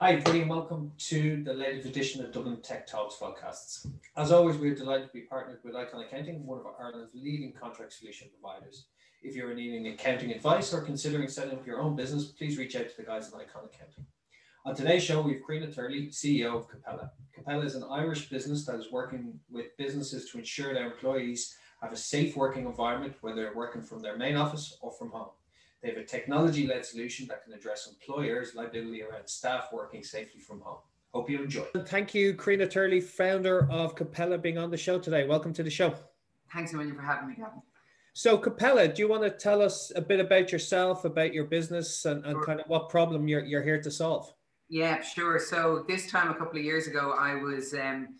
Hi, everybody, and welcome to the latest edition of Dublin Tech Talks podcasts. As always, we're delighted to be partnered with Icon Accounting, one of Ireland's leading contract solution providers. If you're needing accounting advice or considering setting up your own business, please reach out to the guys at Icon Accounting. On today's show, we have Karina Turley, CEO of Capella. Capella is an Irish business that is working with businesses to ensure their employees have a safe working environment, whether they're working from their main office or from home. They have a technology led solution that can address employers' liability around staff working safely from home. Hope you enjoy. Thank you, Karina Turley, founder of Capella, being on the show today. Welcome to the show. Thanks a million for having me, Gavin. So, Capella, do you want to tell us a bit about yourself, about your business, and, and sure. kind of what problem you're, you're here to solve? Yeah, sure. So, this time a couple of years ago, I was um,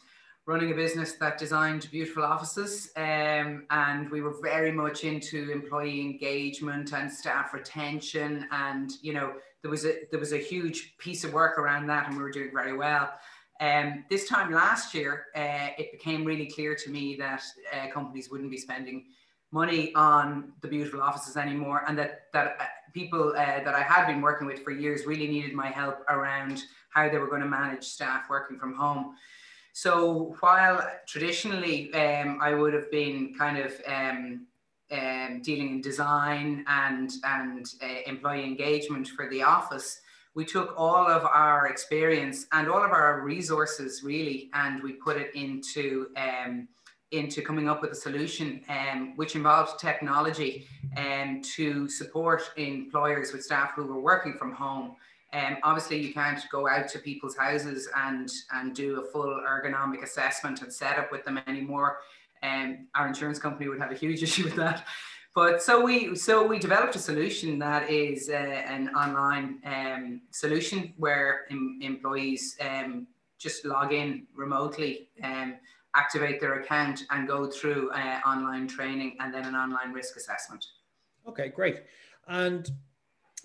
running a business that designed beautiful offices um, and we were very much into employee engagement and staff retention and you know there was a there was a huge piece of work around that and we were doing very well. Um, this time last year uh, it became really clear to me that uh, companies wouldn't be spending money on the beautiful offices anymore and that that uh, people uh, that I had been working with for years really needed my help around how they were going to manage staff working from home so while traditionally um, I would have been kind of um, um, dealing in design and and uh, employee engagement for the office, we took all of our experience and all of our resources really, and we put it into um, into coming up with a solution um, which involved technology um, to support employers with staff who were working from home um, obviously, you can't go out to people's houses and and do a full ergonomic assessment and setup with them anymore. Um, our insurance company would have a huge issue with that. But so we so we developed a solution that is uh, an online um, solution where em- employees um, just log in remotely, um, activate their account, and go through uh, online training and then an online risk assessment. Okay, great. And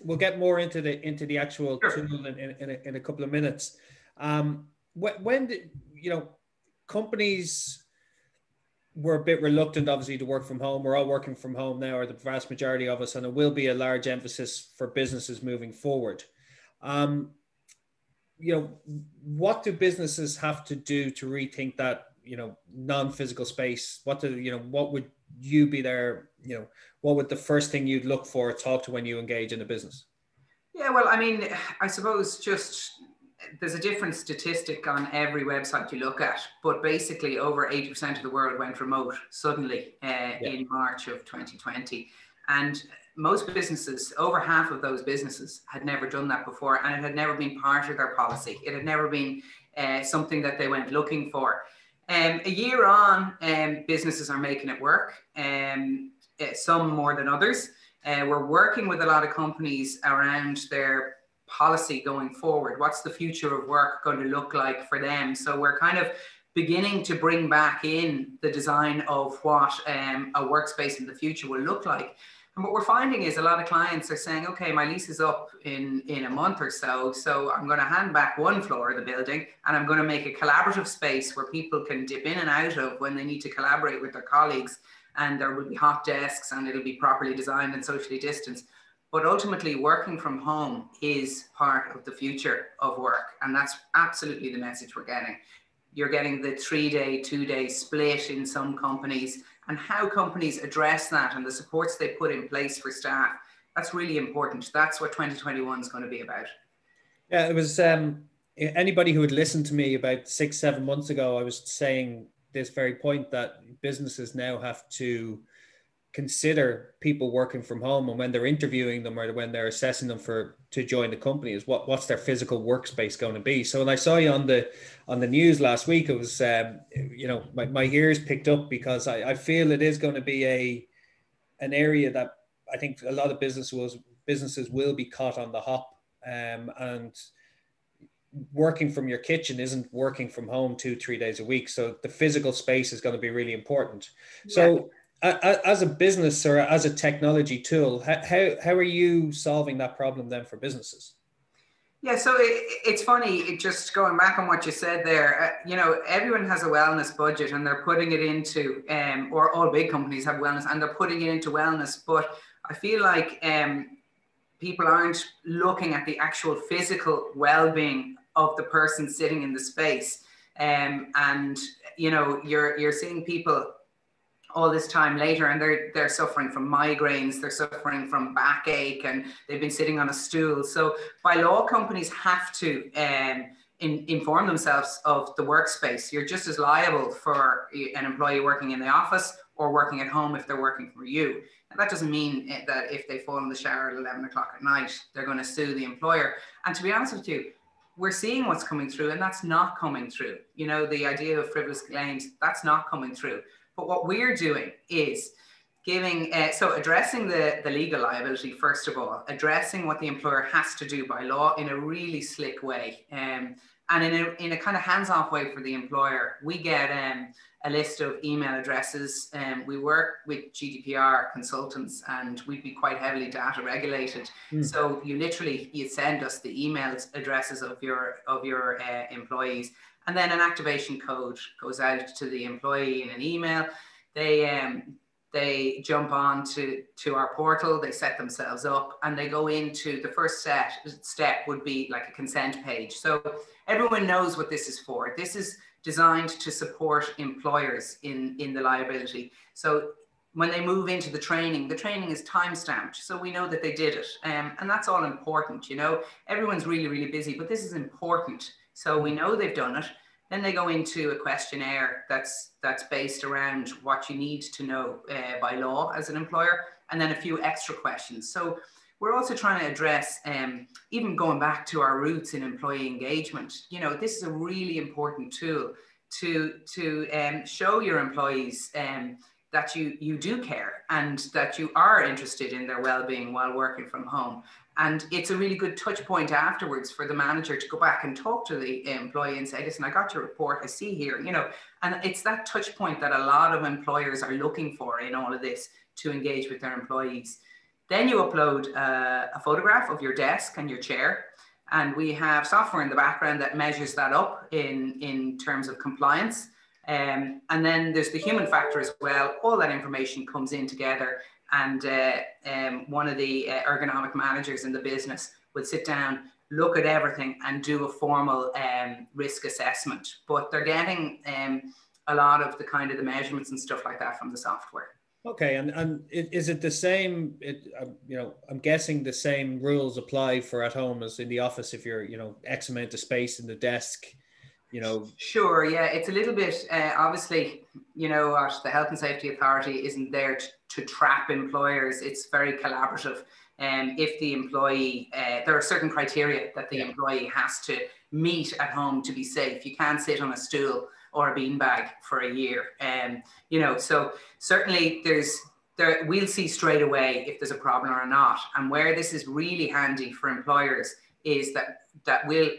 we'll get more into the into the actual sure. tool in, in, in, a, in, a, couple of minutes. Um, when, when did, you know companies were a bit reluctant, obviously, to work from home. We're all working from home now, or the vast majority of us, and it will be a large emphasis for businesses moving forward. Um, you know, what do businesses have to do to rethink that? You know, non-physical space. What do you know? What would you be there? You know, what would the first thing you'd look for talk to when you engage in a business? Yeah, well, I mean, I suppose just there's a different statistic on every website you look at, but basically over 80% of the world went remote suddenly uh, yeah. in March of 2020. And most businesses, over half of those businesses had never done that before and it had never been part of their policy. It had never been uh, something that they went looking for. Um, a year on, um, businesses are making it work. Um, some more than others. Uh, we're working with a lot of companies around their policy going forward. What's the future of work going to look like for them? So we're kind of beginning to bring back in the design of what um, a workspace in the future will look like. And what we're finding is a lot of clients are saying, okay, my lease is up in, in a month or so. So I'm going to hand back one floor of the building and I'm going to make a collaborative space where people can dip in and out of when they need to collaborate with their colleagues and there will be hot desks and it'll be properly designed and socially distanced. But ultimately, working from home is part of the future of work. And that's absolutely the message we're getting. You're getting the three day, two day split in some companies, and how companies address that and the supports they put in place for staff. That's really important. That's what 2021 is going to be about. Yeah, it was um, anybody who had listened to me about six, seven months ago, I was saying this very point that businesses now have to consider people working from home and when they're interviewing them or when they're assessing them for to join the company is what what's their physical workspace going to be. So when i saw you on the on the news last week it was um, you know my, my ears picked up because I, I feel it is going to be a an area that i think a lot of businesses businesses will be caught on the hop um, and working from your kitchen isn't working from home two three days a week so the physical space is going to be really important so yeah. as a business or as a technology tool how, how are you solving that problem then for businesses yeah, so it, it's funny, it just going back on what you said there, uh, you know, everyone has a wellness budget and they're putting it into, um, or all big companies have wellness and they're putting it into wellness. But I feel like um, people aren't looking at the actual physical well being of the person sitting in the space. Um, and you know, you're you're seeing people all this time later and they're they're suffering from migraines they're suffering from backache and they've been sitting on a stool. So by law companies have to um, in, inform themselves of the workspace. You're just as liable for an employee working in the office or working at home if they're working for you. And that doesn't mean that if they fall in the shower at 11 o'clock at night they're going to sue the employer. And to be honest with you we're seeing what's coming through and that's not coming through you know the idea of frivolous claims that's not coming through but what we're doing is giving, uh, so addressing the, the legal liability, first of all, addressing what the employer has to do by law in a really slick way. Um, and in a, in a kind of hands-off way for the employer, we get um, a list of email addresses. Um, we work with GDPR consultants and we'd be quite heavily data regulated. Mm. So you literally, you send us the email addresses of your, of your uh, employees and then an activation code goes out to the employee in an email. They um, they jump on to, to our portal, they set themselves up, and they go into the first set, step would be like a consent page. So everyone knows what this is for. This is designed to support employers in, in the liability. So when they move into the training, the training is time stamped. So we know that they did it. Um, and that's all important, you know. Everyone's really, really busy, but this is important so we know they've done it. Then they go into a questionnaire that's that's based around what you need to know uh, by law as an employer, and then a few extra questions. So we're also trying to address um, even going back to our roots in employee engagement. You know, this is a really important tool to to um, show your employees um, that you you do care and that you are interested in their well-being while working from home and it's a really good touch point afterwards for the manager to go back and talk to the employee and say, listen, I got your report, I see here, you know, and it's that touch point that a lot of employers are looking for in all of this to engage with their employees. Then you upload uh, a photograph of your desk and your chair. And we have software in the background that measures that up in, in terms of compliance. Um, and then there's the human factor as well. All that information comes in together and uh, um, one of the uh, ergonomic managers in the business would sit down, look at everything, and do a formal um, risk assessment. But they're getting um, a lot of the kind of the measurements and stuff like that from the software. Okay, and and is it the same? It uh, you know, I'm guessing the same rules apply for at home as in the office. If you're you know X amount of space in the desk, you know. Sure yeah it's a little bit uh, obviously you know what the health and safety authority isn't there to, to trap employers it's very collaborative. And um, if the employee uh, there are certain criteria that the yeah. employee has to meet at home to be safe. You can't sit on a stool or a beanbag for a year and um, you know so certainly there's there we'll see straight away if there's a problem or not. And where this is really handy for employers is that that will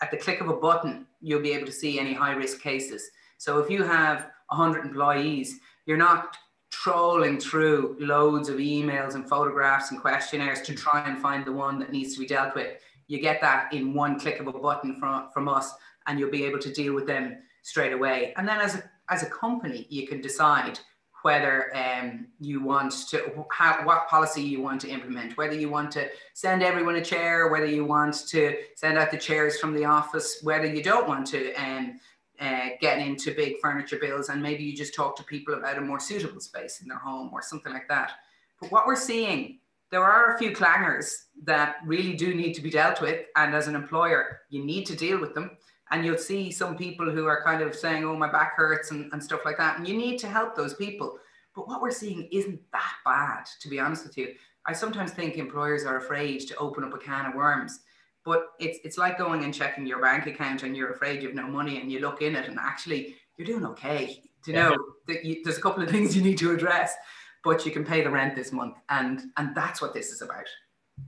at the click of a button, you'll be able to see any high risk cases. So if you have 100 employees, you're not trolling through loads of emails and photographs and questionnaires to try and find the one that needs to be dealt with. You get that in one click of a button from, from us, and you'll be able to deal with them straight away. And then as a, as a company, you can decide whether um, you want to, how, what policy you want to implement, whether you want to send everyone a chair, whether you want to send out the chairs from the office, whether you don't want to um, uh, get into big furniture bills and maybe you just talk to people about a more suitable space in their home or something like that. But what we're seeing, there are a few clangers that really do need to be dealt with. And as an employer, you need to deal with them and you'll see some people who are kind of saying, oh, my back hurts and, and stuff like that. And you need to help those people. But what we're seeing isn't that bad, to be honest with you. I sometimes think employers are afraid to open up a can of worms. But it's, it's like going and checking your bank account and you're afraid you have no money and you look in it and actually you're doing okay. Do you know that you, there's a couple of things you need to address, but you can pay the rent this month. And, and that's what this is about.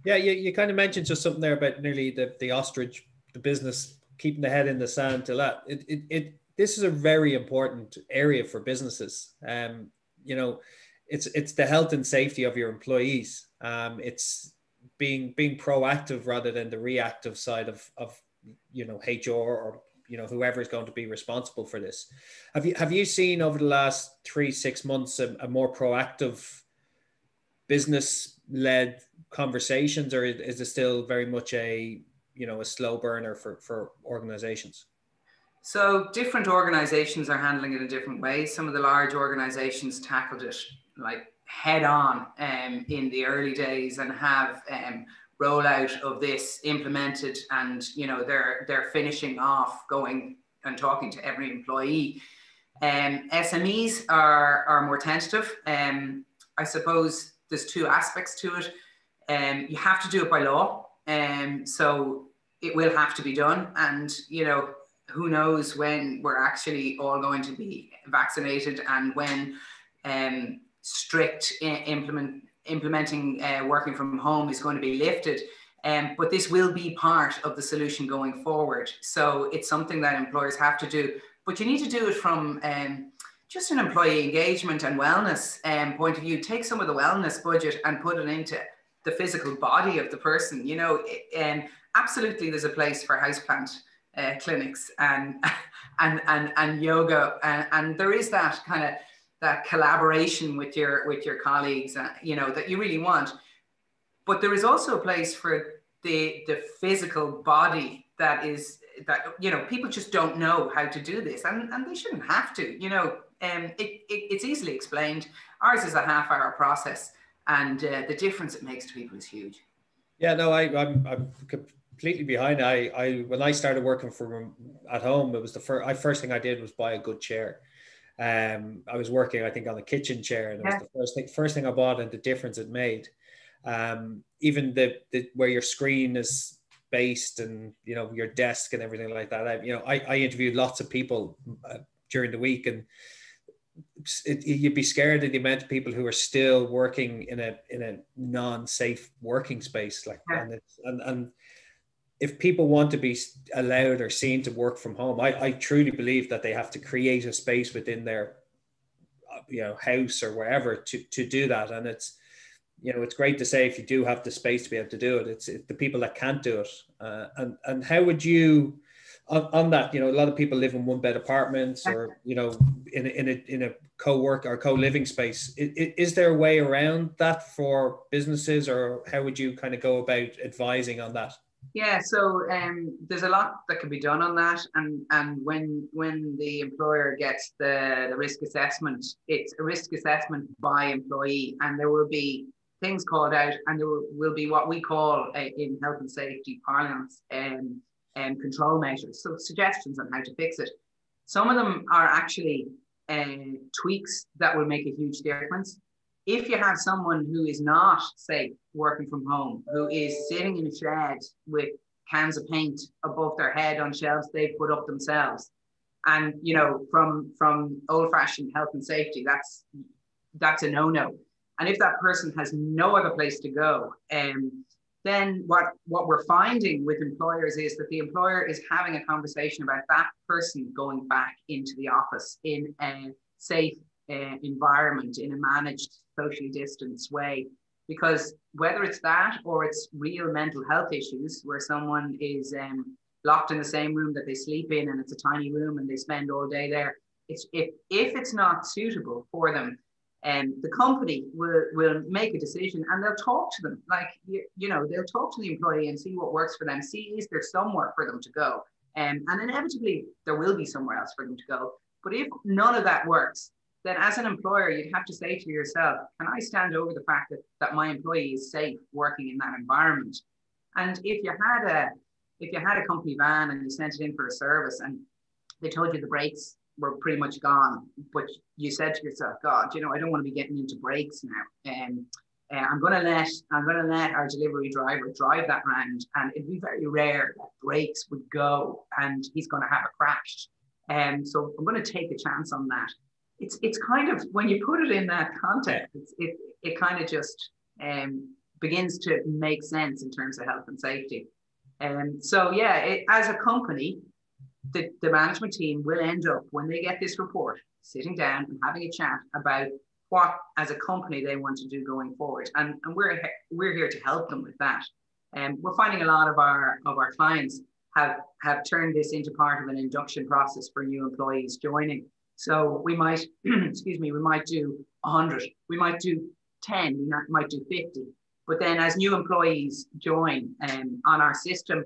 Yeah, you, you kind of mentioned just something there about nearly the, the ostrich, the business keeping the head in the sand to that. It, it, it this is a very important area for businesses. Um, you know, it's it's the health and safety of your employees. Um, it's being being proactive rather than the reactive side of of you know HR or you know whoever is going to be responsible for this. Have you have you seen over the last three six months a, a more proactive business led conversations, or is it still very much a you know a slow burner for for organizations? So different organizations are handling it in different ways. Some of the large organizations tackled it like head on um, in the early days and have um, rollout of this implemented and you know they're they're finishing off going and talking to every employee um, SMEs are, are more tentative. Um, I suppose there's two aspects to it. Um, you have to do it by law. Um, so it will have to be done. And, you know, who knows when we're actually all going to be vaccinated and when um, strict implement, implementing uh, working from home is going to be lifted. Um, but this will be part of the solution going forward. So it's something that employers have to do. But you need to do it from um, just an employee engagement and wellness um, point of view. Take some of the wellness budget and put it into the physical body of the person. You know, and absolutely, there's a place for houseplant uh, clinics and and and and yoga, and, and there is that kind of that collaboration with your with your colleagues. Uh, you know that you really want, but there is also a place for the the physical body that is that you know people just don't know how to do this and, and they shouldn't have to you know um, it, it, it's easily explained ours is a half hour process and uh, the difference it makes to people is huge yeah no I, I'm, I'm completely behind I, I when I started working from at home it was the first I first thing I did was buy a good chair um, I was working I think on a kitchen chair and it yeah. was the first thing first thing I bought and the difference it made um, even the, the where your screen is based and you know your desk and everything like that. I, you know, I, I interviewed lots of people uh, during the week, and it, you'd be scared of the amount of people who are still working in a in a non-safe working space like yeah. and it's and and if people want to be allowed or seen to work from home, I, I truly believe that they have to create a space within their uh, you know house or wherever to to do that, and it's you know, it's great to say if you do have the space to be able to do it, it's it, the people that can't do it. Uh, and and how would you, on, on, that, you know, a lot of people live in one bed apartments or you know, in a, in a in a co-work or co-living space. Is, is there a way around that for businesses, or how would you kind of go about advising on that? Yeah, so um, there's a lot that can be done on that, and and when when the employer gets the, the risk assessment, it's a risk assessment by employee, and there will be things called out, and there will be what we call uh, in health and safety parlance um, um, control measures. So suggestions on how to fix it. Some of them are actually uh, tweaks that will make a huge difference. If you have someone who is not, say, working from home, who is sitting in a shed with cans of paint above their head on shelves they put up themselves, and you know, from from old-fashioned health and safety, that's that's a no-no and if that person has no other place to go, um, then what, what we're finding with employers is that the employer is having a conversation about that person going back into the office in a safe uh, environment, in a managed, socially distanced way. Because whether it's that or it's real mental health issues where someone is um, locked in the same room that they sleep in and it's a tiny room and they spend all day there, it's, if, if it's not suitable for them, um, the company will, will make a decision and they'll talk to them. Like you, you know they'll talk to the employee and see what works for them see is there somewhere for them to go. Um, and inevitably there will be somewhere else for them to go. But if none of that works then as an employer you'd have to say to yourself can i stand over the fact that, that my employee is safe working in that environment? And if you had a if you had a company van and you sent it in for a service and they told you the brakes were pretty much gone. But you said to yourself, God, you know, I don't want to be getting into brakes now. And uh, I'm going to let I'm going to let our delivery driver drive that round, and it'd be very rare that brakes would go and he's going to have a crash. And um, so I'm going to take a chance on that. It's it's kind of when you put it in that context, it it kind of just um, begins to make sense in terms of health and safety. And um, so yeah, it, as a company, the, the management team will end up, when they get this report, sitting down and having a chat about what, as a company, they want to do going forward. And, and we're, we're here to help them with that. And um, we're finding a lot of our, of our clients have, have turned this into part of an induction process for new employees joining. So we might, excuse me, we might do 100, we might do 10, we might do 50. But then as new employees join um, on our system,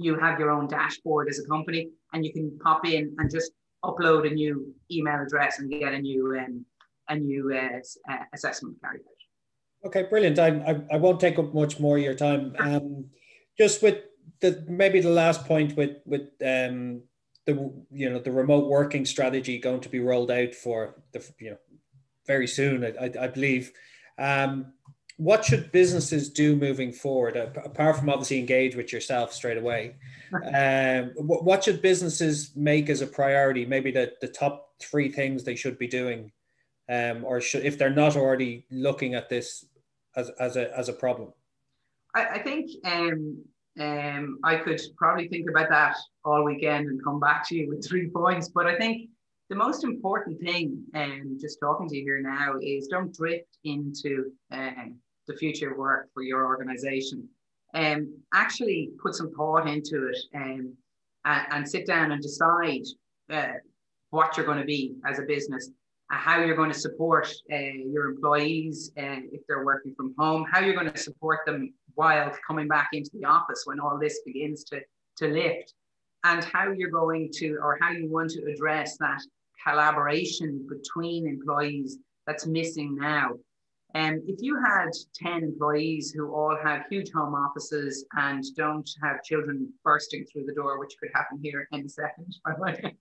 you have your own dashboard as a company and you can pop in and just upload a new email address and get a new um, a new uh, uh assessment carried out. Okay, brilliant. I, I, I, won't take up much more of your time. Um, just with the maybe the last point with with um, the you know the remote working strategy going to be rolled out for the you know very soon, I, I believe. Um, what should businesses do moving forward apart from obviously engage with yourself straight away? Um, what, what, should businesses make as a priority? Maybe the, the top three things they should be doing um, or should if they're not already looking at this as, as, a, as a problem? I, I think um, um, i could probably think about that all weekend and come back to you with three points but i think the most important thing, um, just talking to you here now, is don't drift into um, the future work for your organization. Um, actually put some thought into it um, and, and sit down and decide uh, what you're going to be as a business, uh, how you're going to support uh, your employees uh, if they're working from home, how you're going to support them while coming back into the office when all this begins to, to lift, and how you're going to, or how you want to address that collaboration between employees that's missing now. Um, if you had 10 employees who all have huge home offices and don't have children bursting through the door, which could happen here any second, by the way,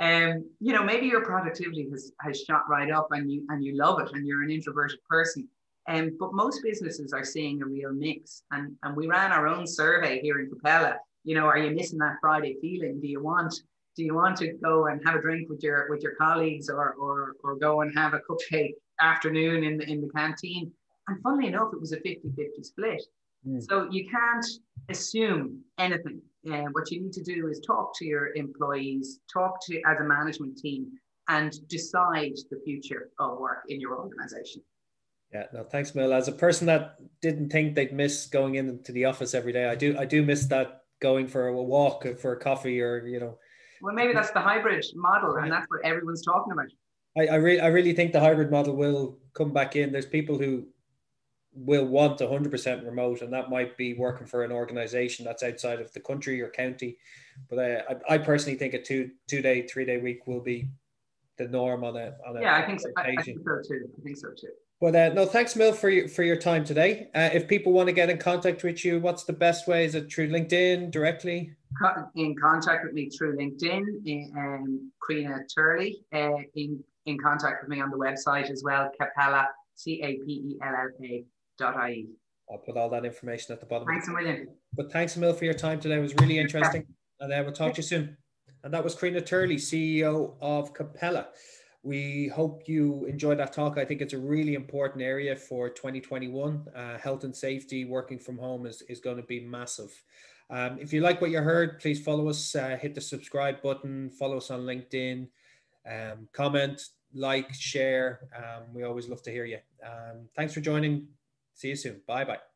um, you know, maybe your productivity has, has shot right up and you, and you love it and you're an introverted person. Um, but most businesses are seeing a real mix. And, and we ran our own survey here in Capella. You know, are you missing that Friday feeling? Do you want do you want to go and have a drink with your with your colleagues or or, or go and have a cupcake afternoon in the, in the canteen and funnily enough it was a 50-50 split mm. so you can't assume anything uh, what you need to do is talk to your employees talk to as a management team and decide the future of work in your organization yeah, no, thanks, Mill. As a person that didn't think they'd miss going into the office every day, I do. I do miss that going for a walk, for a coffee, or you know, well, maybe that's the hybrid model, and that's what everyone's talking about. I, I, re- I really think the hybrid model will come back in. There's people who will want 100% remote, and that might be working for an organization that's outside of the country or county. But I, I personally think a two two day, three day week will be the norm on a on a. Yeah, I think so. I, I think so too. I think so too. But uh, no, thanks, Mill, for your for your time today. Uh, if people want to get in contact with you, what's the best way? Is it through LinkedIn directly? In contact with me through LinkedIn, in, um, Turley. Uh, in in contact with me on the website as well, Capella, C A P E L L A dot I E. I'll put all that information at the bottom. Thanks a million. But thanks a million for your time today. It was really interesting. And uh, we'll talk to you soon. And that was Karina Turley, CEO of Capella. We hope you enjoyed that talk. I think it's a really important area for 2021. Uh, health and safety, working from home is, is going to be massive. Um, if you like what you heard, please follow us, uh, hit the subscribe button, follow us on LinkedIn, um, comment, like, share. Um, we always love to hear you. Um, thanks for joining. See you soon. Bye bye.